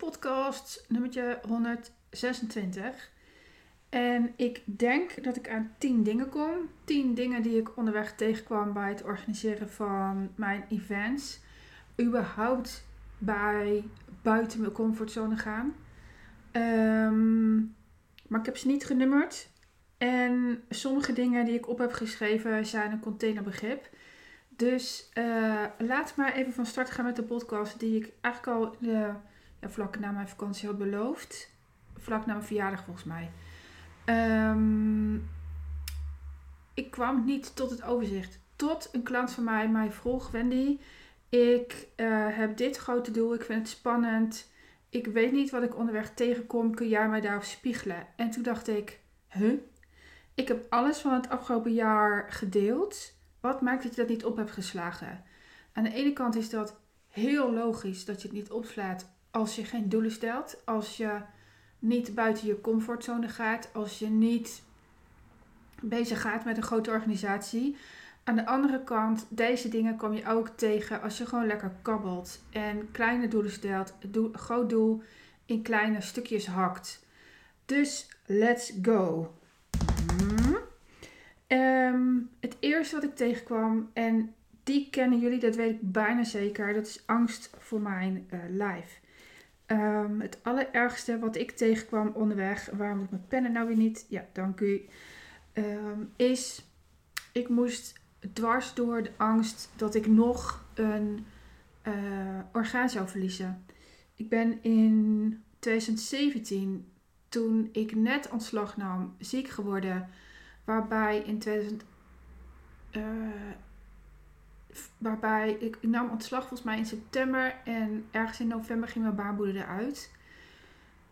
podcast nummertje 126. En ik denk dat ik aan 10 dingen kom. 10 dingen die ik onderweg tegenkwam bij het organiseren van mijn events. Überhaupt bij buiten mijn comfortzone gaan. Ehm, maar ik heb ze niet genummerd. En sommige dingen die ik op heb geschreven zijn een containerbegrip. Dus uh, laat maar even van start gaan met de podcast die ik eigenlijk al ja, vlak na mijn vakantie had beloofd. Vlak na mijn verjaardag volgens mij. Um, ik kwam niet tot het overzicht. Tot een klant van mij mij vroeg, Wendy, ik uh, heb dit grote doel, ik vind het spannend. Ik weet niet wat ik onderweg tegenkom, kun jij mij daarop spiegelen? En toen dacht ik, huh? Ik heb alles van het afgelopen jaar gedeeld. Wat maakt dat je dat niet op hebt geslagen? Aan de ene kant is dat heel logisch dat je het niet opslaat als je geen doelen stelt. Als je niet buiten je comfortzone gaat. Als je niet bezig gaat met een grote organisatie. Aan de andere kant, deze dingen kom je ook tegen als je gewoon lekker kabbelt. En kleine doelen stelt. Een groot doel in kleine stukjes hakt. Dus let's go. Um, het eerste wat ik tegenkwam, en die kennen jullie, dat weet ik bijna zeker, dat is angst voor mijn uh. Um, het allerergste wat ik tegenkwam onderweg, waarom moet mijn pennen nou weer niet? Ja, dank u. Um, is, ik moest dwars door de angst dat ik nog een uh, orgaan zou verliezen. Ik ben in 2017, toen ik net ontslag nam, ziek geworden Waarbij in 2000. Uh, waarbij ik, ik, nam ontslag volgens mij in september en ergens in november ging mijn baarmoeder eruit.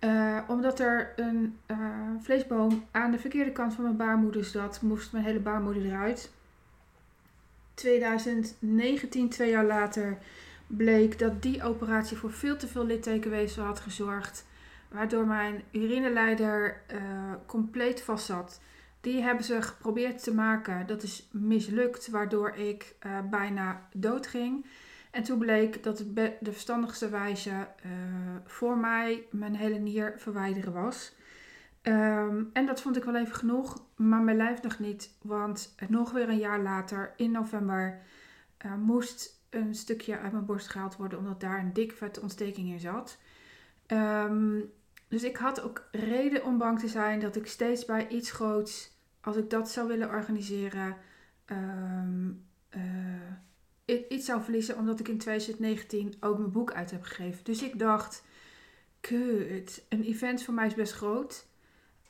Uh, omdat er een uh, vleesboom aan de verkeerde kant van mijn baarmoeder zat, moest mijn hele baarmoeder eruit. 2019, twee jaar later, bleek dat die operatie voor veel te veel littekenweefsel had gezorgd. Waardoor mijn urineleider uh, compleet vast zat. Die hebben ze geprobeerd te maken. Dat is mislukt, waardoor ik uh, bijna dood ging. En toen bleek dat de verstandigste wijze uh, voor mij mijn hele nier verwijderen was. Um, en dat vond ik wel even genoeg, maar mijn lijf nog niet. Want nog weer een jaar later, in november, uh, moest een stukje uit mijn borst gehaald worden, omdat daar een dik vette ontsteking in zat. Um, dus ik had ook reden om bang te zijn dat ik steeds bij iets groots, als ik dat zou willen organiseren, um, uh, iets zou verliezen, omdat ik in 2019 ook mijn boek uit heb gegeven. Dus ik dacht, kut, een event voor mij is best groot.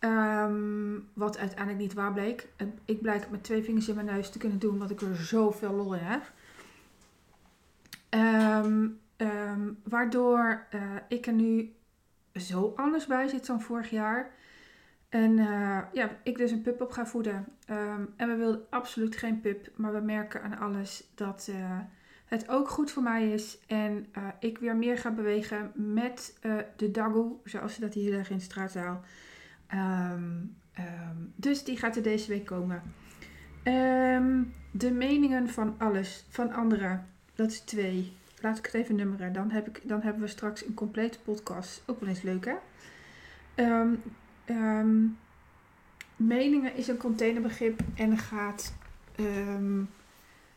Um, wat uiteindelijk niet waar bleek. Ik blijk met twee vingers in mijn neus te kunnen doen, wat ik er zoveel lol in heb. Waardoor uh, ik er nu zo anders bij zit dan vorig jaar. En uh, ja, ik dus een pup op ga voeden. Um, en we wilden absoluut geen pup, maar we merken aan alles dat uh, het ook goed voor mij is. En uh, ik weer meer ga bewegen met de dagoe, zoals ze dat hier zeggen in de straatzaal. Um, um, dus die gaat er deze week komen. de meningen van alles, van anderen, dat is twee laat ik het even nummeren. Dan, heb ik, dan hebben we straks een complete podcast. Ook wel eens leuk, hè? Um, um, meningen is een containerbegrip en gaat um,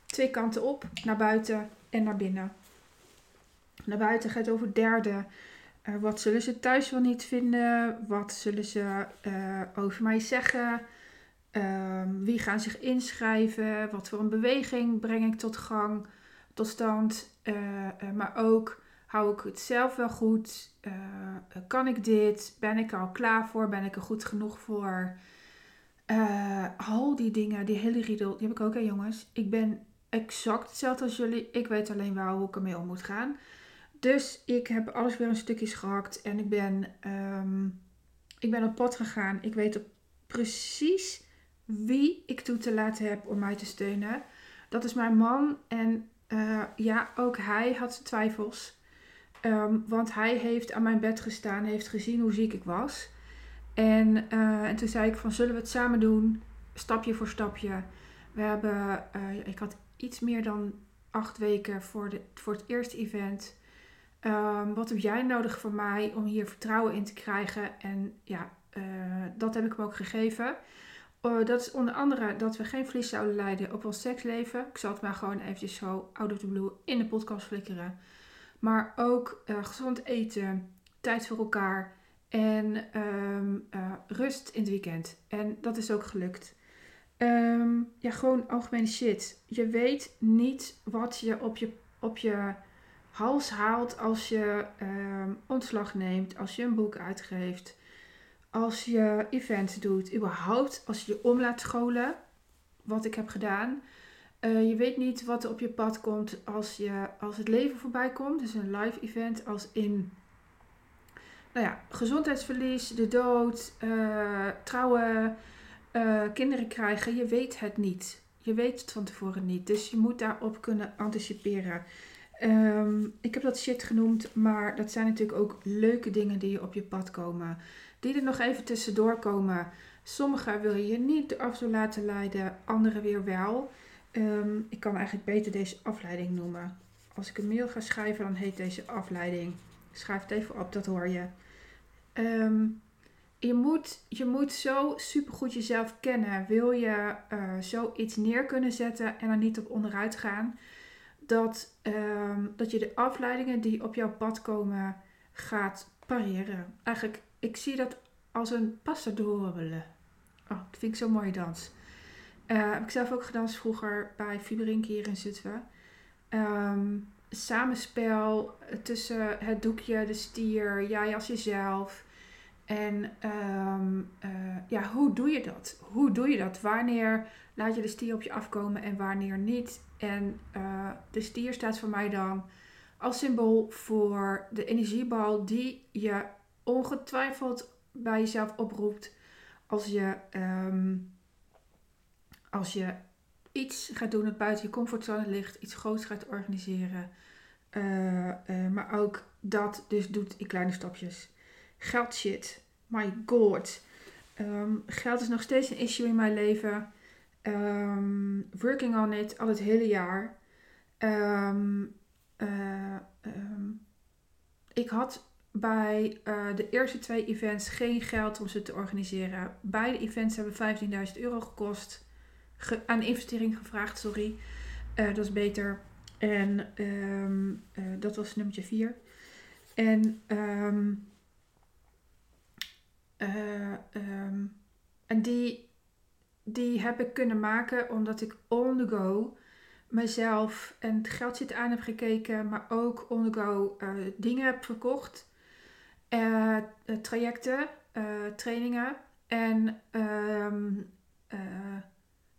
twee kanten op, naar buiten en naar binnen. Naar buiten gaat over derde. Uh, wat zullen ze thuis wel niet vinden? Wat zullen ze uh, over mij zeggen? wie gaan zich inschrijven? Wat voor een beweging breng ik tot gang? tot stand. Uh, uh, maar ook hou ik het zelf wel goed? Uh, kan ik dit? Ben ik er al klaar voor? Ben ik er goed genoeg voor? al die dingen, die hele riedel, die heb ik ook, hè jongens. Ik ben exact hetzelfde als jullie. Ik weet alleen wel hoe ik ermee om moet gaan. Dus ik heb alles weer een stukjes gehakt. En ik ben, um, ik ben op pad gegaan. Ik weet precies wie ik toe te laten heb om mij te steunen. Dat is mijn man. En uh, ja, ook hij had twijfels. Um, want hij heeft aan mijn bed gestaan, heeft gezien hoe ziek ik was. En, uh, en toen zei ik van, zullen we het samen doen? Stapje voor stapje. We hebben, uh, ik had iets meer dan acht weken voor, de, voor het eerste event. Ehm, wat heb jij nodig van mij om hier vertrouwen in te krijgen? En ja, dat heb ik hem ook gegeven. Uh, dat is onder andere dat we geen verlies zouden leiden op ons seksleven. Ik zal het maar gewoon eventjes zo out of the blue in de podcast flikkeren. Maar ook uh, gezond eten, tijd voor elkaar en um, rust in het weekend. En dat is ook gelukt. Um, ja, gewoon algemene shit. Je weet niet wat je op je, op je hals haalt als je um, ontslag neemt, als je een boek uitgeeft, als je events doet, überhaupt als je je om laat scholen, wat ik heb gedaan. Uh, je weet niet wat er op je pad komt als, je, als het leven voorbij komt. Dus een live event als in nou ja, gezondheidsverlies, de dood, uh, trouwen, uh, kinderen krijgen. Je weet het niet. Je weet het van tevoren niet. Dus je moet daarop kunnen anticiperen. Um, ik heb dat shit genoemd, maar dat zijn natuurlijk ook leuke dingen die op je pad komen. Die er nog even tussendoor komen. Sommige wil je niet af zo laten leiden, andere weer wel. Um, ik kan eigenlijk beter deze afleiding noemen. Als ik een mail ga schrijven, dan heet deze afleiding. Schrijf het even op, dat hoor je. Um, je, moet, je moet zo supergoed jezelf kennen. Wil je uh, zoiets neer kunnen zetten en er niet op onderuit gaan dat, um, dat je de afleidingen die op jouw pad komen gaat pareren. Eigenlijk, ik zie dat als een passadorele. Oh, dat vind ik zo'n mooie dans. Uh, heb ik zelf ook gedanst vroeger bij Fibrink hier in Zutphen. Um, samenspel tussen het doekje, de stier, jij als jezelf. En um, uh, ja, hoe doe je dat? Hoe doe je dat? Wanneer laat je de stier op je afkomen en wanneer niet? En uh, de stier staat voor mij dan als symbool voor de energiebal die je ongetwijfeld bij jezelf oproept als je, um, als je iets gaat doen dat buiten je comfortzone ligt, iets groots gaat organiseren. Uh, uh, maar ook dat dus doet in kleine stapjes. Geld shit. My god. Um, geld is nog steeds een issue in mijn leven. Um, working on it al het hele jaar. Uh, ik had bij uh, de eerste twee events geen geld om ze te organiseren. Beide events hebben 15.000 euro gekost. Ge aan investering gevraagd, sorry. Uh, dat is beter. En um, uh, dat was nummertje 4. En, um, um, en die, die heb ik kunnen maken omdat ik on the go mezelf en het geld zit aan heb gekeken, maar ook on the go dingen heb verkocht. Trajecten, trainingen. En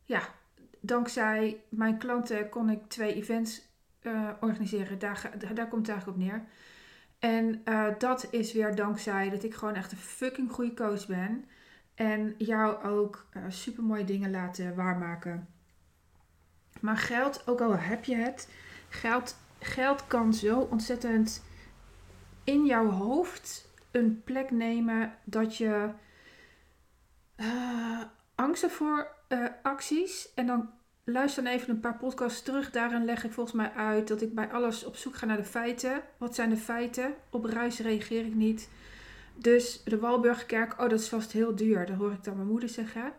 ja, dankzij mijn klanten kon ik twee events organiseren. Daar, daar komt het eigenlijk op neer. En dat is weer dankzij dat ik gewoon echt een fucking goede coach ben. En jou ook super mooie dingen laten waarmaken. Maar geld, ook al heb je het, geld, geld kan zo ontzettend in jouw hoofd een plek nemen dat je uh, angsten voor uh, acties en dan luister dan even een paar podcasts terug. Daarin leg ik volgens mij uit dat ik bij alles op zoek ga naar de feiten. Wat zijn de feiten? Op ruis reageer ik niet. Dus de Walburgkerk, oh dat is vast heel duur. Dat hoor ik dan mijn moeder zeggen.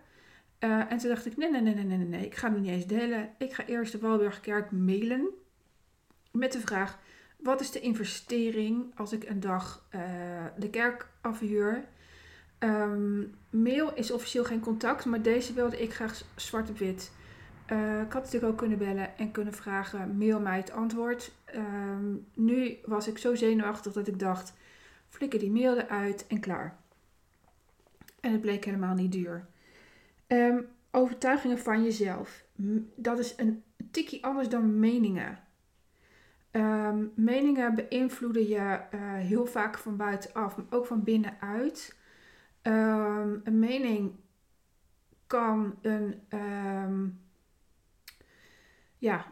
Uh, en toen dacht ik, nee, nee, nee, nee, nee, nee, ik ga het niet eens delen. Ik ga eerst de Walburgkerk mailen met de vraag, wat is de investering als ik een dag uh, de kerk afhuur? Um, mail is officieel geen contact, maar deze wilde ik graag zwart op wit. Uh, ik had natuurlijk ook kunnen bellen en kunnen vragen, mail mij het antwoord. Um, nu was ik zo zenuwachtig dat ik dacht, flikker die mail eruit en klaar. En het bleek helemaal niet duur. Um, overtuigingen van jezelf. Dat is een tikkie anders dan meningen. Um, meningen beïnvloeden je uh, heel vaak van buitenaf, maar ook van binnenuit. Um, een mening kan een ja,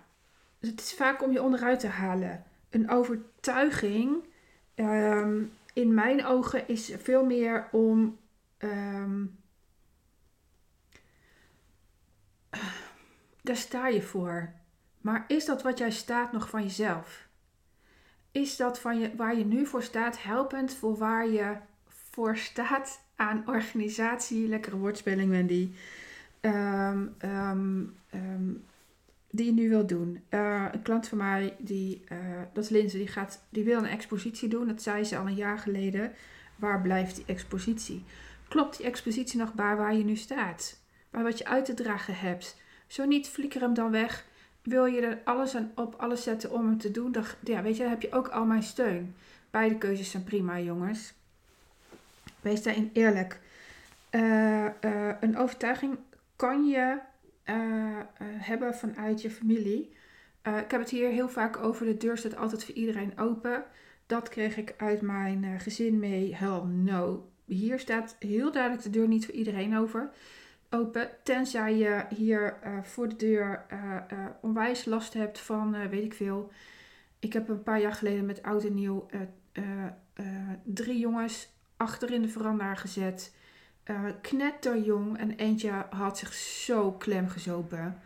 het is vaak om je onderuit te halen. Een overtuiging, in mijn ogen, is veel meer om. Daar sta je voor. Maar is dat wat jij staat nog van jezelf? is dat van je, waar je nu voor staat helpend voor waar je voor staat aan organisatie? Lekkere woordspeling, Wendy. Ehm, ehm, ehm, die je nu wilt doen. Uh, een klant van mij, die, uh, dat is Linse, die, gaat, die wil een expositie doen. Dat zei ze al een jaar geleden. Waar blijft die expositie? Klopt die expositie nog bij waar je nu staat? Bij wat je uit te dragen hebt? Zo niet, flikker hem dan weg. Wil je er alles aan op alles zetten om hem te doen? Dan, ja, weet je, heb je ook al mijn steun. Beide keuzes zijn prima, jongens. Wees daarin eerlijk. Uh, een overtuiging kan je hebben vanuit je familie. ik heb het hier heel vaak over. De deur staat altijd voor iedereen open. Dat kreeg ik uit mijn gezin mee. Hell no. Hier staat heel duidelijk de deur niet voor iedereen over open. Tenzij je hier uh, voor de deur uh, uh, onwijs last hebt van, weet ik veel. Ik heb een paar jaar geleden met oud en nieuw drie jongens achter in de veranda gezet. knetterjong en eentje had zich zo klem gezopen.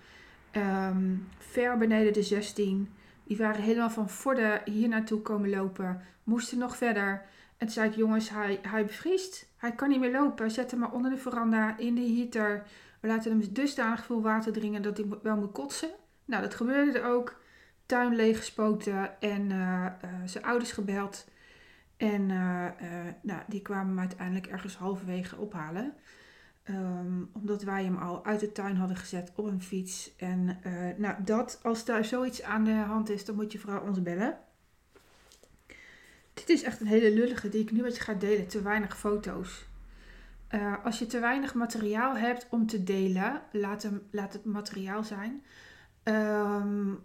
Um, ver beneden de 16. Die waren helemaal van voor de hier naartoe komen lopen. Moesten nog verder. En toen zei jongens, hij, hij bevriest. Hij kan niet meer lopen. Zet hem maar onder de veranda in de heater. We laten hem dusdanig veel water drinken dat hij wel moet kotsen. Nou, dat gebeurde er ook. Tuin leeggespoten en uh, uh, zijn ouders gebeld. En uh, nou, die kwamen hem uiteindelijk ergens halverwege ophalen. Um, omdat wij hem al uit de tuin hadden gezet op een fiets. En nou, dat, als daar zoiets aan de hand is, dan moet je vooral ons bellen. Dit is echt een hele lullige die ik nu met je ga delen. Te weinig foto's. Uh, als je te weinig materiaal hebt om te delen, laat, hem, laat het materiaal zijn. Um,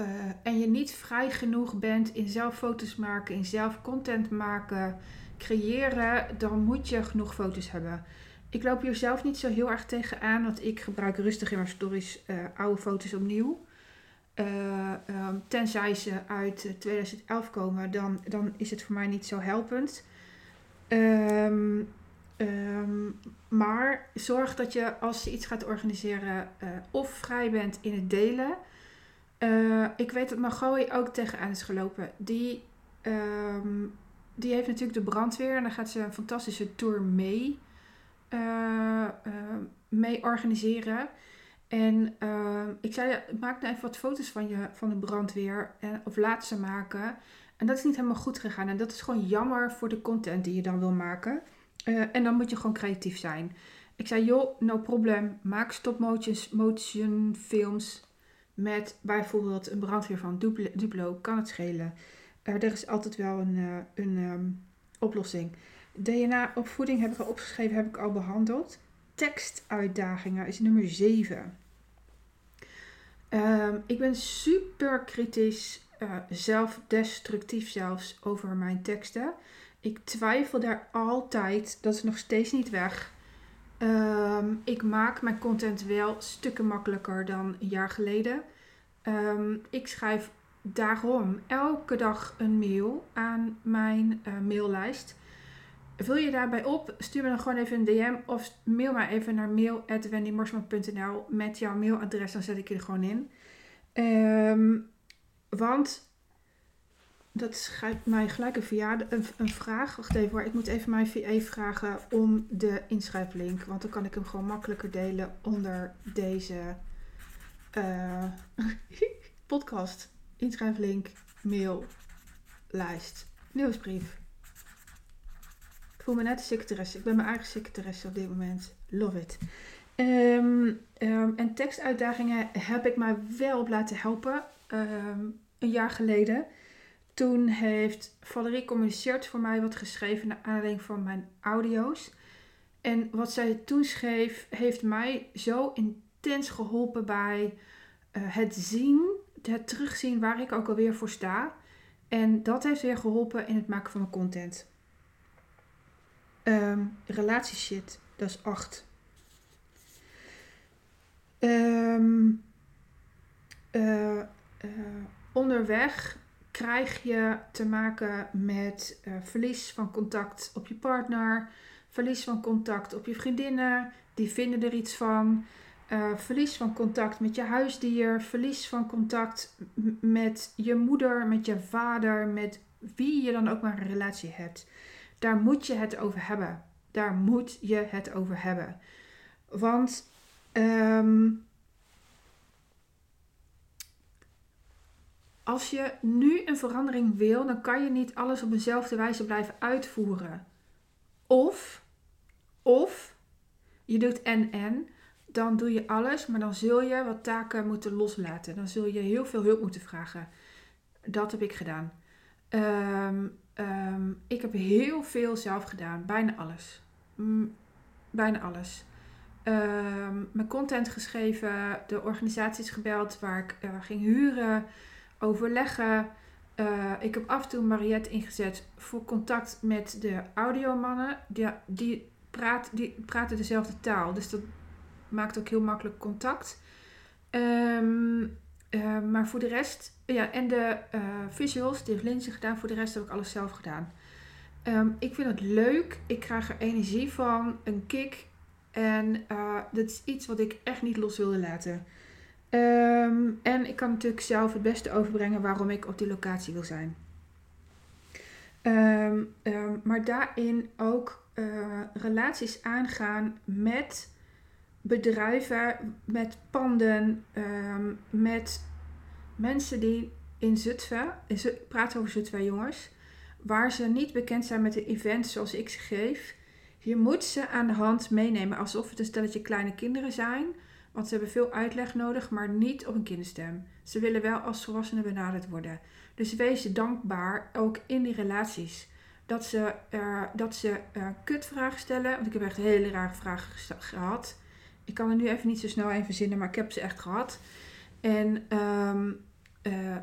uh, en je niet vrij genoeg bent in zelf foto's maken, in zelf content maken, creëren, dan moet je genoeg foto's hebben. Ik loop hier zelf niet zo heel erg tegenaan, want ik gebruik rustig in mijn stories uh, oude foto's opnieuw. Um, tenzij ze uit 2011 komen, dan, dan is het voor mij niet zo helpend. Um, um, maar zorg dat je als je iets gaat organiseren uh, of vrij bent in het delen. Ik weet dat Margooi ook tegenaan is gelopen. Die, die heeft natuurlijk de brandweer en dan gaat ze een fantastische tour mee, mee organiseren. En uh, ik zei, maak nou even wat foto's van, je, van de brandweer. En, of laat ze maken. En dat is niet helemaal goed gegaan. En dat is gewoon jammer voor de content die je dan wil maken. Uh, en dan moet je gewoon creatief zijn. Ik zei, joh, no problem. Maak stop motion, motion films met bijvoorbeeld een brandweer van Duplo. Kan het schelen. Uh, er is altijd wel een, uh, een um, oplossing. DNA-opvoeding heb ik al opgeschreven, heb ik al behandeld. Tekstuitdagingen is nummer 7. Um, ik ben super kritisch, uh, zelfdestructief zelfs, over mijn teksten. Ik twijfel daar altijd, dat is nog steeds niet weg. Um, ik maak mijn content wel stukken makkelijker dan een jaar geleden. Um, ik schrijf daarom elke dag een mail aan mijn uh, maillijst. Vul je daarbij op, stuur me dan gewoon even een DM of mail mij even naar mail.wendymorsman.nl met jouw mailadres, dan zet ik je er gewoon in. Um, want dat schrijft mij gelijk een, een, vraag. Wacht even hoor, ik moet even mijn VA vragen om de inschrijflink. Want dan kan ik hem gewoon makkelijker delen onder deze uh, podcast. Inschrijflink, mail, lijst, nieuwsbrief. Voel me net de secretaresse. Ik ben mijn eigen secretaresse op dit moment. Love it. Um, um, en tekstuitdagingen heb ik mij wel op laten helpen. Um, een jaar geleden. Toen heeft Valerie Communiceert voor mij wat geschreven naar aanleiding van mijn audio's. En wat zij toen schreef, heeft mij zo intens geholpen bij uh, het zien, het terugzien waar ik ook alweer voor sta. En dat heeft weer geholpen in het maken van mijn content. Um, relatieshit, dat is 8. Um, uh, uh, onderweg krijg je te maken met uh, verlies van contact op je partner, verlies van contact op je vriendinnen, die vinden er iets van. verlies van contact met je huisdier, verlies van contact met je moeder, met je vader, met wie je dan ook maar een relatie hebt. Daar moet je het over hebben. Daar moet je het over hebben. Want um, als je nu een verandering wil, dan kan je niet alles op dezelfde wijze blijven uitvoeren. Of, of je doet en en, dan doe je alles, maar dan zul je wat taken moeten loslaten. Dan zul je heel veel hulp moeten vragen. Dat heb ik gedaan. Ehm, ehm, ik heb heel veel zelf gedaan, bijna alles. bijna alles. Um, mijn content geschreven, de organisaties gebeld waar ik uh, ging huren overleggen. Uh, ik heb af en toe Mariette ingezet voor contact met de audiomannen. Die, die, praat, die praten dezelfde taal, dus dat maakt ook heel makkelijk contact. Um, uh, maar voor de rest, ja, en de uh, visuals, die heeft Lindsay gedaan. Voor de rest heb ik alles zelf gedaan. Um, ik vind het leuk. Ik krijg er energie van, een kick. En dat is iets wat ik echt niet los wilde laten. Ehm, en ik kan natuurlijk zelf het beste overbrengen waarom ik op die locatie wil zijn. Ehm, ehm, maar daarin ook uh, relaties aangaan met bedrijven, met panden, met mensen die in Zutphen, ik praat over Zutphen jongens, waar ze niet bekend zijn met de events zoals ik ze geef. Je moet ze aan de hand meenemen alsof het een stelletje kleine kinderen zijn want ze hebben veel uitleg nodig, maar niet op een kinderstem. Ze willen wel als volwassenen benaderd worden. Dus wees dankbaar, ook in die relaties. Dat ze, uh, dat ze uh, kutvragen stellen. Want ik heb echt hele rare vragen gehad. Ik kan er nu even niet zo snel even verzinnen, maar ik heb ze echt gehad. En um, uh,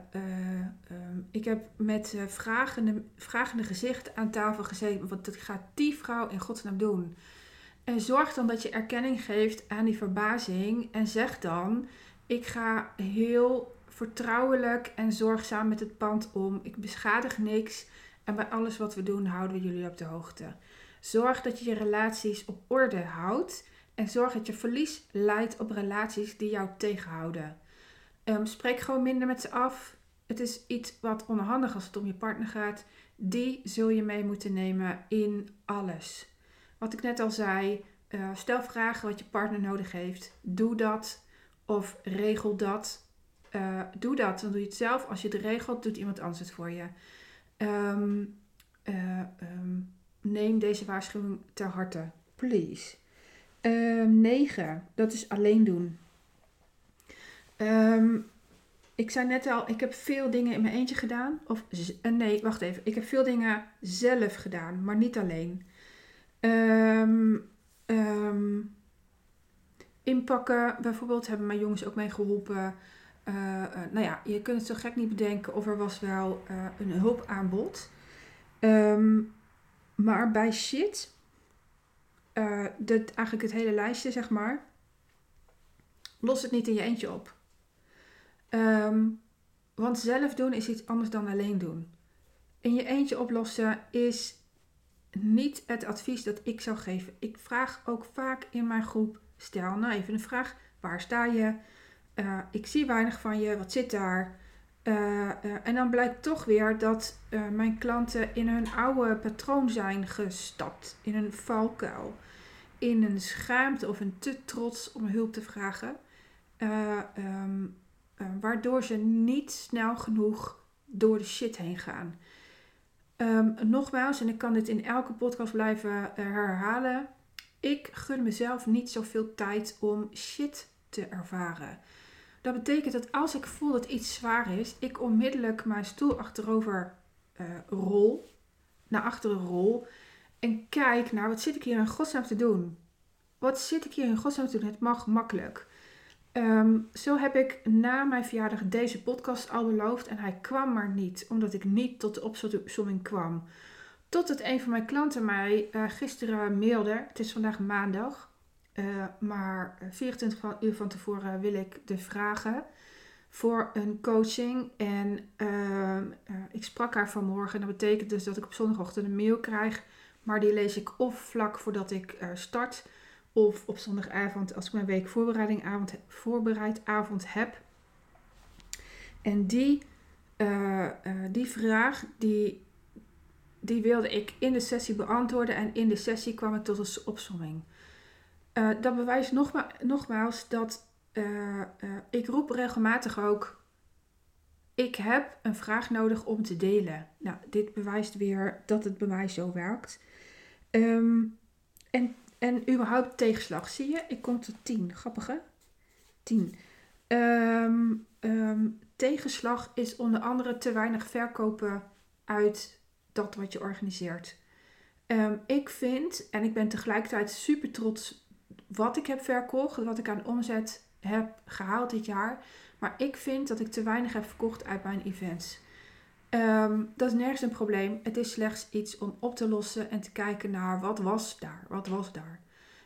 um, ik heb met vragende, vragende gezicht aan tafel gezeten. Wat gaat die vrouw in godsnaam doen? En zorg dan dat je erkenning geeft aan die verbazing. En zeg dan: Ik ga heel vertrouwelijk en zorgzaam met het pand om. Ik beschadig niks. En bij alles wat we doen, houden we jullie op de hoogte. Zorg dat je je relaties op orde houdt. En zorg dat je verlies leidt op relaties die jou tegenhouden. Um, spreek gewoon minder met ze af. Het is iets wat onhandig als het om je partner gaat. Die zul je mee moeten nemen in alles. Wat ik net al zei, uh, stel vragen wat je partner nodig heeft. Doe dat of regel dat. Uh, doe dat, dan doe je het zelf. Als je het regelt, doet iemand anders het voor je. Um, uh, um, neem deze waarschuwing ter harte, please. Um, 9, dat is alleen doen. ik zei net al, ik heb veel dingen in mijn eentje gedaan. Of nee, wacht even. Ik heb veel dingen zelf gedaan, maar niet alleen. Um, inpakken bijvoorbeeld hebben mijn jongens ook mee geholpen. Uh, uh, nou ja, je kunt het zo gek niet bedenken of er was wel een hulpaanbod. Maar bij shit, dat, eigenlijk het hele lijstje zeg maar, los het niet in je eentje op. Um, want zelf doen is iets anders dan alleen doen. In je eentje oplossen is niet het advies dat ik zou geven. Ik vraag ook vaak in mijn groep: stel nou even een vraag. Waar sta je? Uh, ik zie weinig van je. Wat zit daar? Uh, uh, en dan blijkt toch weer dat mijn klanten in hun oude patroon zijn gestapt. In een valkuil. In een schaamte of een te trots om hulp te vragen. Um, waardoor ze niet snel genoeg door de shit heen gaan. Um, nogmaals, en ik kan dit in elke podcast blijven herhalen. Ik gun mezelf niet zoveel tijd om shit te ervaren. Dat betekent dat als ik voel dat iets zwaar is, ik onmiddellijk mijn stoel achterover uh, rol, naar achteren rol en kijk naar wat zit ik hier in godsnaam te doen. Wat zit ik hier in godsnaam te doen? Het mag makkelijk. Um, zo heb ik na mijn verjaardag deze podcast al beloofd en hij kwam maar niet, omdat ik niet tot de opzomming kwam. Totdat een van mijn klanten mij uh, gisteren mailde, het is vandaag maandag, uh, maar 24 uur van tevoren wil ik de vragen voor een coaching. En uh, ik sprak haar vanmorgen. Dat betekent dus dat ik op zondagochtend een mail krijg. Maar die lees ik of vlak voordat ik start of op zondagavond als ik mijn week voorbereidingavond, voorbereidavond heb. En die, die vraag, die, die wilde ik in de sessie beantwoorden. En in de sessie kwam ik tot een opsomming. Uh, dat bewijst nogma nogmaals dat ik roep regelmatig ook... Ik heb een vraag nodig om te delen. Nou, dit bewijst weer dat het bij mij zo werkt. Um, en, en überhaupt tegenslag. Zie je? Ik kom tot 10. Grappig hè? 10. Um, um, tegenslag is onder andere te weinig verkopen uit dat wat je organiseert. Um, ik vind, en ik ben tegelijkertijd super trots wat ik heb verkocht, wat ik aan omzet heb gehaald dit jaar. Maar ik vind dat ik te weinig heb verkocht uit mijn events. Um, dat is nergens een probleem. Het is slechts iets om op te lossen en te kijken naar wat was daar. Wat was daar?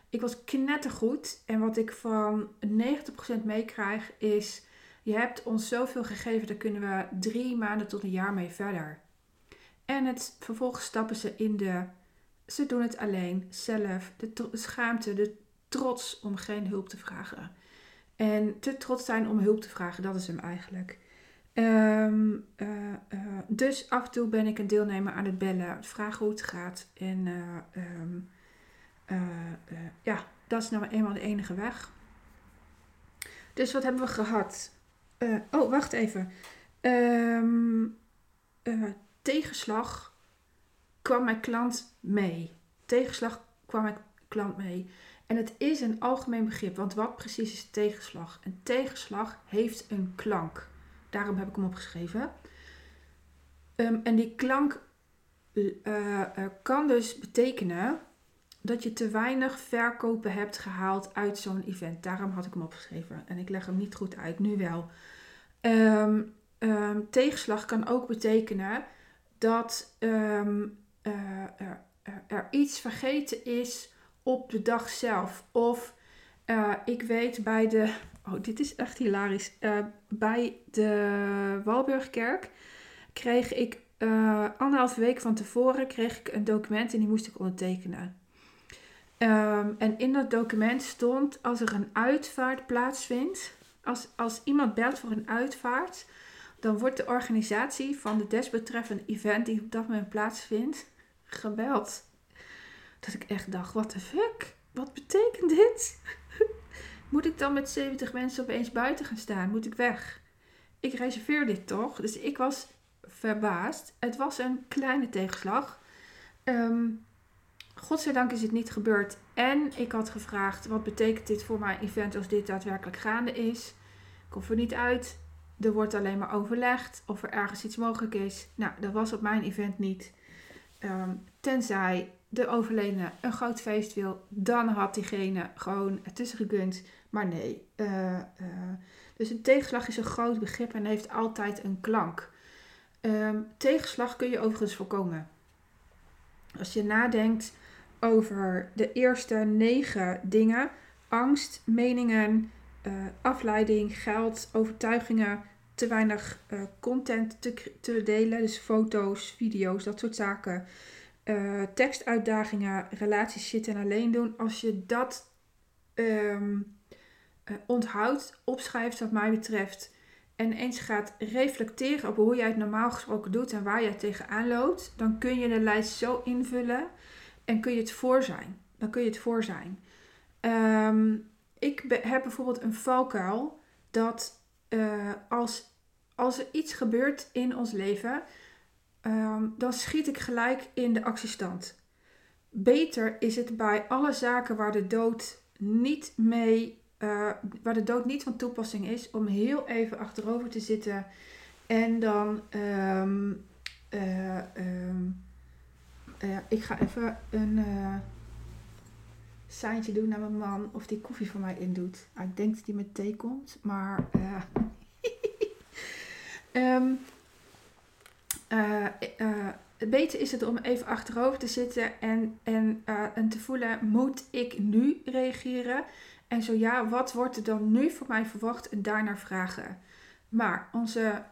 Ik was knettergoed. En wat ik van 90% meekrijg is... Je hebt ons zoveel gegeven, daar kunnen we drie maanden tot een jaar mee verder. En het, vervolgens stappen ze in de... Ze doen het alleen, zelf. De schaamte, de trots om geen hulp te vragen. En te trots zijn om hulp te vragen, dat is hem eigenlijk. Um, uh, uh, dus af en toe ben ik een deelnemer aan het bellen, vragen hoe het gaat. En uh, um, ja, dat is nou eenmaal de enige weg. Dus wat hebben we gehad? oh, wacht even. Um, tegenslag kwam mijn klant mee. Tegenslag kwam mijn klant mee. En het is een algemeen begrip, want wat precies is tegenslag? Een tegenslag heeft een klank. Daarom heb ik hem opgeschreven. Um, en die klank uh, uh, kan dus betekenen dat je te weinig verkopen hebt gehaald uit zo'n event. Daarom had ik hem opgeschreven. En ik leg hem niet goed uit, nu wel. Um, um, tegenslag kan ook betekenen dat er, er, iets vergeten is op de dag zelf. Of uh, ik weet bij de Oh, dit is echt hilarisch. Uh, bij de Walburgkerk kreeg ik uh, anderhalve week van tevoren kreeg ik een document en die moest ik ondertekenen. Um, en in dat document stond als er een uitvaart plaatsvindt, als, als iemand belt voor een uitvaart, dan wordt de organisatie van de desbetreffende event die op dat moment plaatsvindt gebeld. Dat ik echt dacht, what the fuck? Wat betekent dit? Moet ik dan met 70 mensen opeens buiten gaan staan? Moet ik weg? Ik reserveer dit toch? Dus ik was verbaasd. Het was een kleine tegenslag. Um, godzijdank is het niet gebeurd. En ik had gevraagd: wat betekent dit voor mijn event als dit daadwerkelijk gaande is? Hoef er niet uit. Er wordt alleen maar overlegd of er ergens iets mogelijk is. Nou, dat was op mijn event niet. Um, tenzij de overledene een groot feest wil, dan had diegene gewoon het tussen gegund. Maar nee. Uh, uh, dus een tegenslag is een groot begrip en heeft altijd een klank. Um, tegenslag kun je overigens voorkomen. Als je nadenkt over de eerste negen dingen: angst, meningen, uh, afleiding, geld, overtuigingen, te weinig content te, te delen, dus foto's, video's, dat soort zaken uh, tekstuitdagingen, relaties zitten en alleen doen. Als je dat um, uh, onthoudt, opschrijft wat mij betreft. En eens gaat reflecteren op hoe jij het normaal gesproken doet en waar jij tegenaan loopt. Dan kun je de lijst zo invullen en kun je het voor zijn. Dan kun je het voor zijn. Um, ik heb bijvoorbeeld een valkuil dat uh, als, als er iets gebeurt in ons leven um, dan schiet ik gelijk in de actiestand. Beter is het bij alle zaken waar de dood niet mee, uh, waar de dood niet van toepassing is, om heel even achterover te zitten en dan. Um, uh, um, uh, ik ga even een seintje doen naar mijn man of die koffie voor mij indoet. Ah, ik denk dat die met thee komt, maar. um, uh, beter is het om even achterover te zitten en, en, uh, en te voelen, moet ik nu reageren? En zo ja, wat wordt er dan nu voor mij verwacht en daarnaar vragen? Maar onze,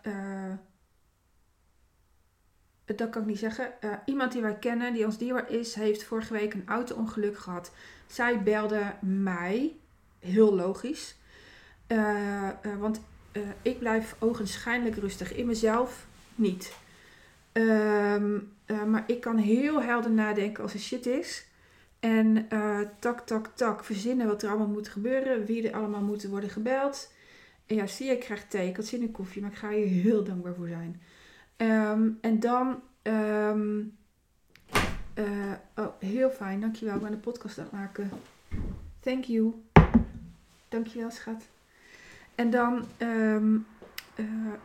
dat kan ik niet zeggen. Iemand die wij kennen, die ons dierbaar is, heeft vorige week een auto-ongeluk gehad. Zij belde mij, heel logisch. Want ik blijf ogenschijnlijk rustig. In mezelf niet. Ehm, maar ik kan heel helder nadenken als er shit is. En tak, tak, tak, verzinnen wat er allemaal moet gebeuren. Wie er allemaal moeten worden gebeld. En ja, zie je, ik krijg thee. Ik had zin in koffie, maar ik ga hier heel dankbaar voor zijn. Ehm, en dan, um, uh, oh, heel fijn, dankjewel. Ik ben de podcast aan het maken. Thank you. Dankjewel, schat. En dan,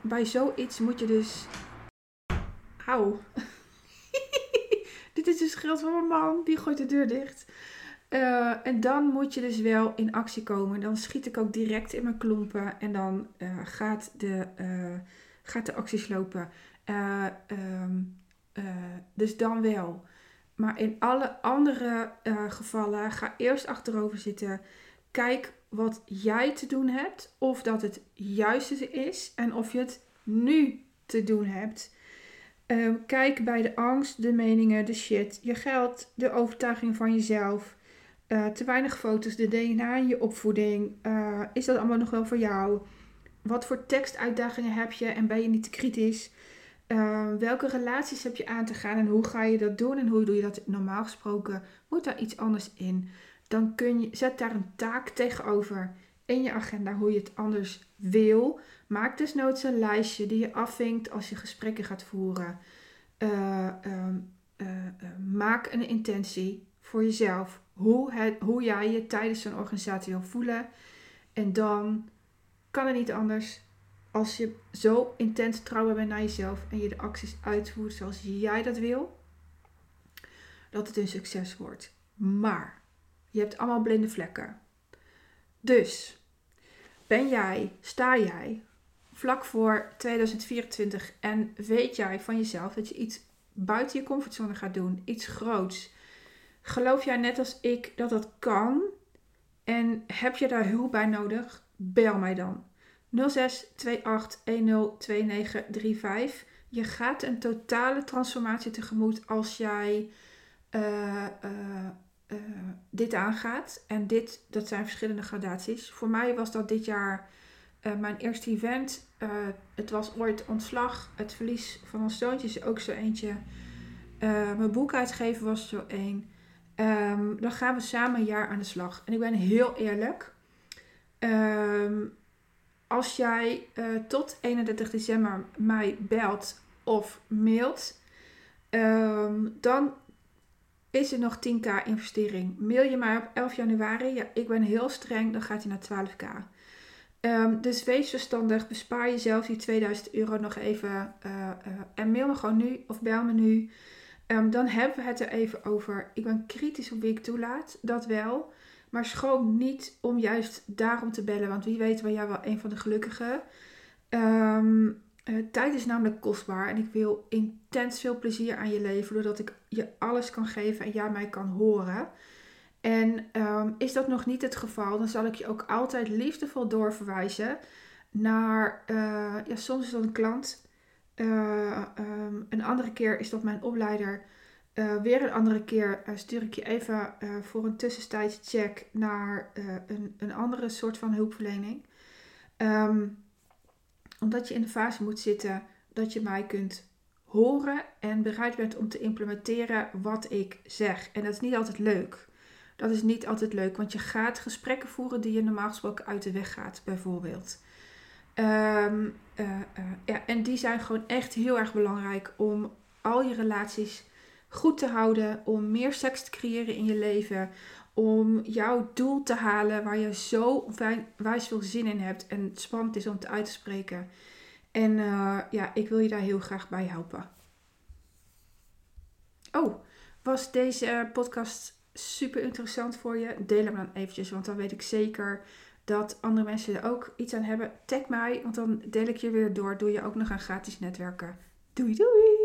bij zoiets moet je dus. Auw. Dit is dus geld van mijn man, die gooit de deur dicht. Uh, en dan moet je dus wel in actie komen. Dan schiet ik ook direct in mijn klompen en dan uh, gaat, de, uh, gaat de acties lopen. Um, dus dan wel. Maar in alle andere gevallen ga eerst achterover zitten. Kijk wat jij te doen hebt. Of dat het juiste is. En of je het nu te doen hebt. Um, kijk bij de angst, de meningen, de shit, je geld, de overtuiging van jezelf. Uh, te weinig foto's, de DNA in je opvoeding. Uh, is dat allemaal nog wel voor jou? Wat voor tekstuitdagingen heb je en ben je niet te kritisch? Uh, welke relaties heb je aan te gaan en hoe ga je dat doen en hoe doe je dat normaal gesproken? Moet daar iets anders in? Dan kun je, zet daar een taak tegenover in je agenda hoe je het anders wil. Maak desnoods een lijstje die je afvinkt als je gesprekken gaat voeren. Ehm, maak een intentie voor jezelf hoe, het, hoe jij je tijdens zo'n organisatie wil voelen. En dan kan het niet anders als je zo intens trouw bent naar jezelf en je de acties uitvoert zoals jij dat wil, dat het een succes wordt. Maar je hebt allemaal blinde vlekken. Dus ben jij, sta jij vlak voor 2024 en weet jij van jezelf dat je iets buiten je comfortzone gaat doen, iets groots, Geloof jij net als ik dat dat kan? En heb je daar hulp bij nodig? Bel mij dan. 06 28 10 2935. Je gaat een totale transformatie tegemoet als jij uh, uh, uh, dit aangaat. En dit, dat zijn verschillende gradaties. Voor mij was dat dit jaar mijn eerste event. het was ooit ontslag. Het verlies van ons zoontje is ook zo eentje. mijn boek uitgeven was zo één. Um, dan gaan we samen een jaar aan de slag. En ik ben heel eerlijk. Um, als jij tot 31 december mij belt of mailt, um, dan is er nog 10k investering. Mail je mij op 11 januari. Ja, ik ben heel streng, dan gaat hij naar 12k. Um, dus wees verstandig, bespaar jezelf die 2000 euro nog even. Uh, uh, en mail me gewoon nu of bel me nu. Um, dan hebben we het er even over. Ik ben kritisch op wie ik toelaat, dat wel. Maar schroom niet om juist daarom te bellen, want wie weet ben jij wel een van de gelukkigen. Um, uh, tijd is namelijk kostbaar en ik wil intens veel plezier aan je leven, doordat ik je alles kan geven en jij mij kan horen. En um, is dat nog niet het geval, dan zal ik je ook altijd liefdevol doorverwijzen naar, uh, ja, soms is dat een klant, uh, um, een andere keer is dat mijn opleider. Uh, weer een andere keer stuur ik je even voor een tussentijdse check naar een, een andere soort van hulpverlening. Um, omdat je in de fase moet zitten dat je mij kunt horen en bereid bent om te implementeren wat ik zeg. En dat is niet altijd leuk. Dat is niet altijd leuk, want je gaat gesprekken voeren die je normaal gesproken uit de weg gaat, bijvoorbeeld. Um, uh, uh, ja, en die zijn gewoon echt heel erg belangrijk om al je relaties goed te houden, om meer seks te creëren in je leven, om jouw doel te halen waar je zo wijs veel zin in hebt en spannend is om te uit te spreken. En uh, ja, ik wil je daar heel graag bij helpen. Oh, was deze podcast super interessant voor je? Deel hem dan eventjes, want dan weet ik zeker dat andere mensen er ook iets aan hebben. Tag mij, want dan deel ik je weer door. Doe je ook nog aan gratis netwerken. Doei doei!